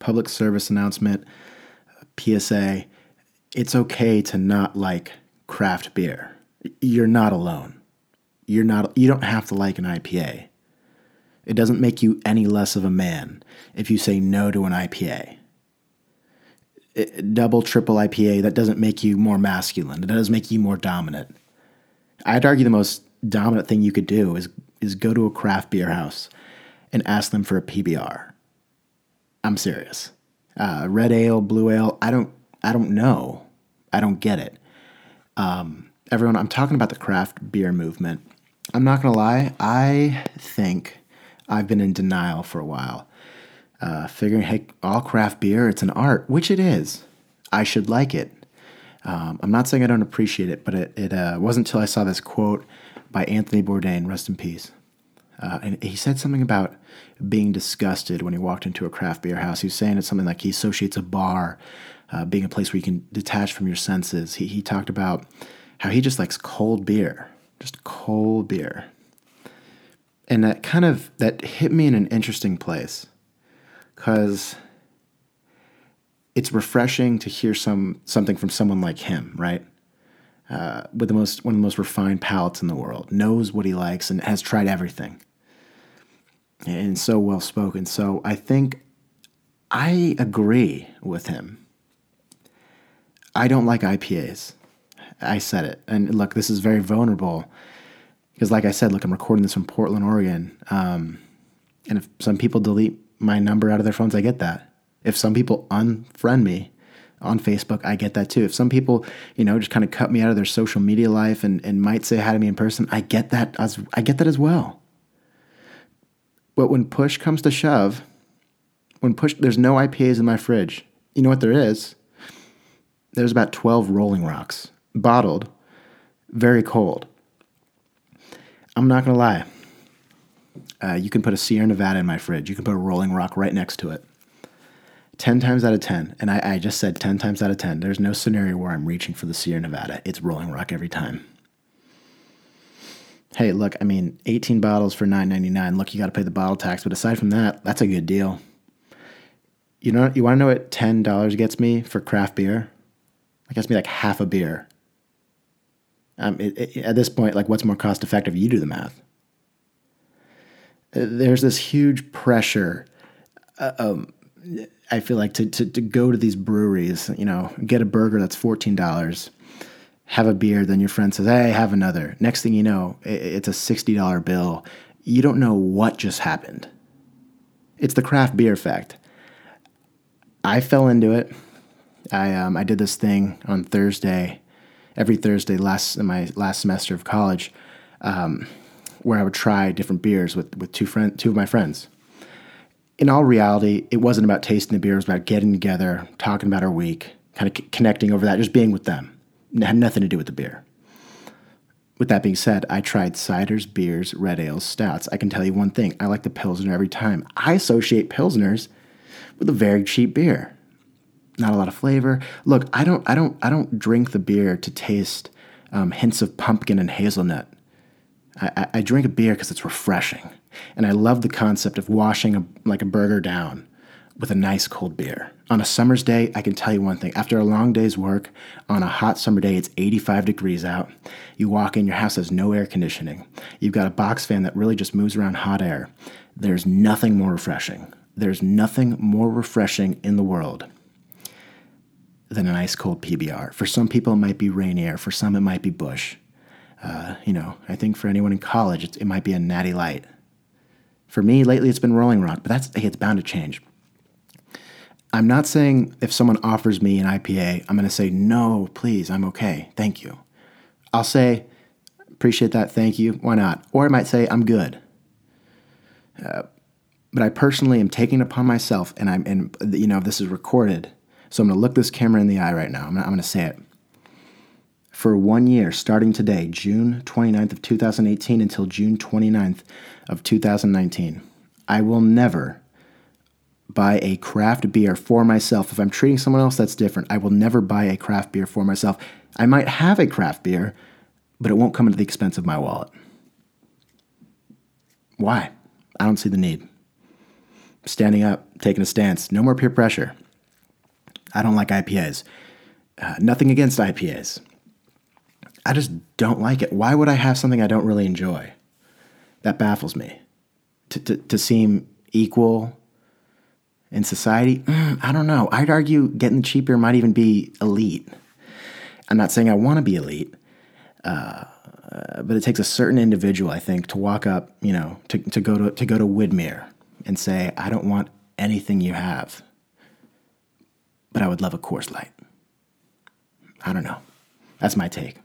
public service announcement, PSA. It's okay to not like craft beer. You're not alone. You're not you don't have to like an IPA. It doesn't make you any less of a man if you say no to an IPA. It, double, triple IPA, that doesn't make you more masculine. It does make you more dominant. I'd argue the most dominant thing you could do is is go to a craft beer house and ask them for a PBR. I'm serious. Uh, red ale, blue ale, I don't I don't know. I don't get it. Um, everyone, I'm talking about the craft beer movement. I'm not gonna lie, I think I've been in denial for a while. Uh, figuring, hey, all craft beer, it's an art, which it is. I should like it. Um, I'm not saying I don't appreciate it, but it, it uh, wasn't until I saw this quote by Anthony Bourdain, rest in peace. Uh, and he said something about being disgusted when he walked into a craft beer house. He was saying it's something like he associates a bar uh, being a place where you can detach from your senses. He, he talked about how he just likes cold beer, just cold beer. And that kind of that hit me in an interesting place because it's refreshing to hear some something from someone like him, right? Uh, with the most one of the most refined palates in the world, knows what he likes and has tried everything, and so well spoken. So I think I agree with him. I don't like IPAs. I said it, and look, this is very vulnerable because, like I said, look, I'm recording this from Portland, Oregon, um, and if some people delete my number out of their phones, I get that. If some people unfriend me on Facebook, I get that too. If some people, you know, just kind of cut me out of their social media life and, and might say hi to me in person, I get that as I get that as well. But when push comes to shove, when push there's no IPAs in my fridge. You know what there is? There's about 12 rolling rocks, bottled, very cold. I'm not gonna lie. Uh, you can put a Sierra Nevada in my fridge. You can put a Rolling Rock right next to it. 10 times out of 10, and I, I, just said 10 times out of 10, there's no scenario where I'm reaching for the Sierra Nevada. It's Rolling Rock every time. Hey, look, I mean, 18 bottles for $9.99. Look, you got to pay the bottle tax, but aside from that, that's a good deal. You know, you want to know what $10 gets me for craft beer? It gets me like half a beer. Um, it, it, at this point, like, what's more cost effective? You do the math there's this huge pressure. Uh, um, I feel like to, to, to go to these breweries, you know, get a burger that's fourteen dollars, have a beer, then your friend says, "Hey, have another." Next thing you know, it's a sixty dollar bill. You don't know what just happened. It's the craft beer effect. I fell into it. I um, I did this thing on Thursday, every Thursday last in my last semester of college. Um, where I would try different beers with, with two friend, two of my friends. In all reality, it wasn't about tasting the beer. It was about getting together, talking about our week, kind of c- connecting over that, just being with them. Had nothing to do with the beer. With that being said, I tried ciders, beers, red ales, stouts. I can tell you one thing: I like the pilsner every time. I associate pilsners with a very cheap beer. Not a lot of flavor. Look, I don't, I don't, I don't drink the beer to taste um, hints of pumpkin and hazelnut. I, I drink a beer because it's refreshing, and I love the concept of washing a, like a burger down with a nice cold beer. On a summer's day, I can tell you one thing. After a long day's work, on a hot summer day, it's 85 degrees out. You walk in, your house has no air conditioning. You've got a box fan that really just moves around hot air. There's nothing more refreshing. There's nothing more refreshing in the world than an ice cold PBR. For some people, it might be Rainier. For some, it might be Busch. Uh, you know, I think for anyone in college, it might be a natty light. For me, lately, it's been Rolling Rock, but that's hey, it's bound to change. I'm not saying if someone offers me an IPA, I'm going to say no, please, I'm okay, thank you. I'll say appreciate that, thank you, why not? Or I might say I'm good. Uh, but I personally am taking upon myself, and I'm, and you know, this is recorded, so I'm going to look this camera in the eye right now. I'm going to say it for one year starting today, June 29th of 2018 until June 29th of 2019. I will never buy a craft beer for myself. If I'm treating someone else, that's different. I will never buy a craft beer for myself. I might have a craft beer, but it won't come at the expense of my wallet. Why? I don't see the need. standing up, taking a stance. No more peer pressure. I don't like IPAs. Uh, nothing against IPAs. I just don't like it. Why would I have something I don't really enjoy? That baffles me. To, to, to seem equal in society, mm, I don't know. I'd argue getting cheaper might even be elite. I'm not saying I want to be elite, uh, but it takes a certain individual, I think, to walk up, you know, to, to go to to go to Widmer and say, I don't want anything you have, but I would love a Coors Light. I don't know. That's my take.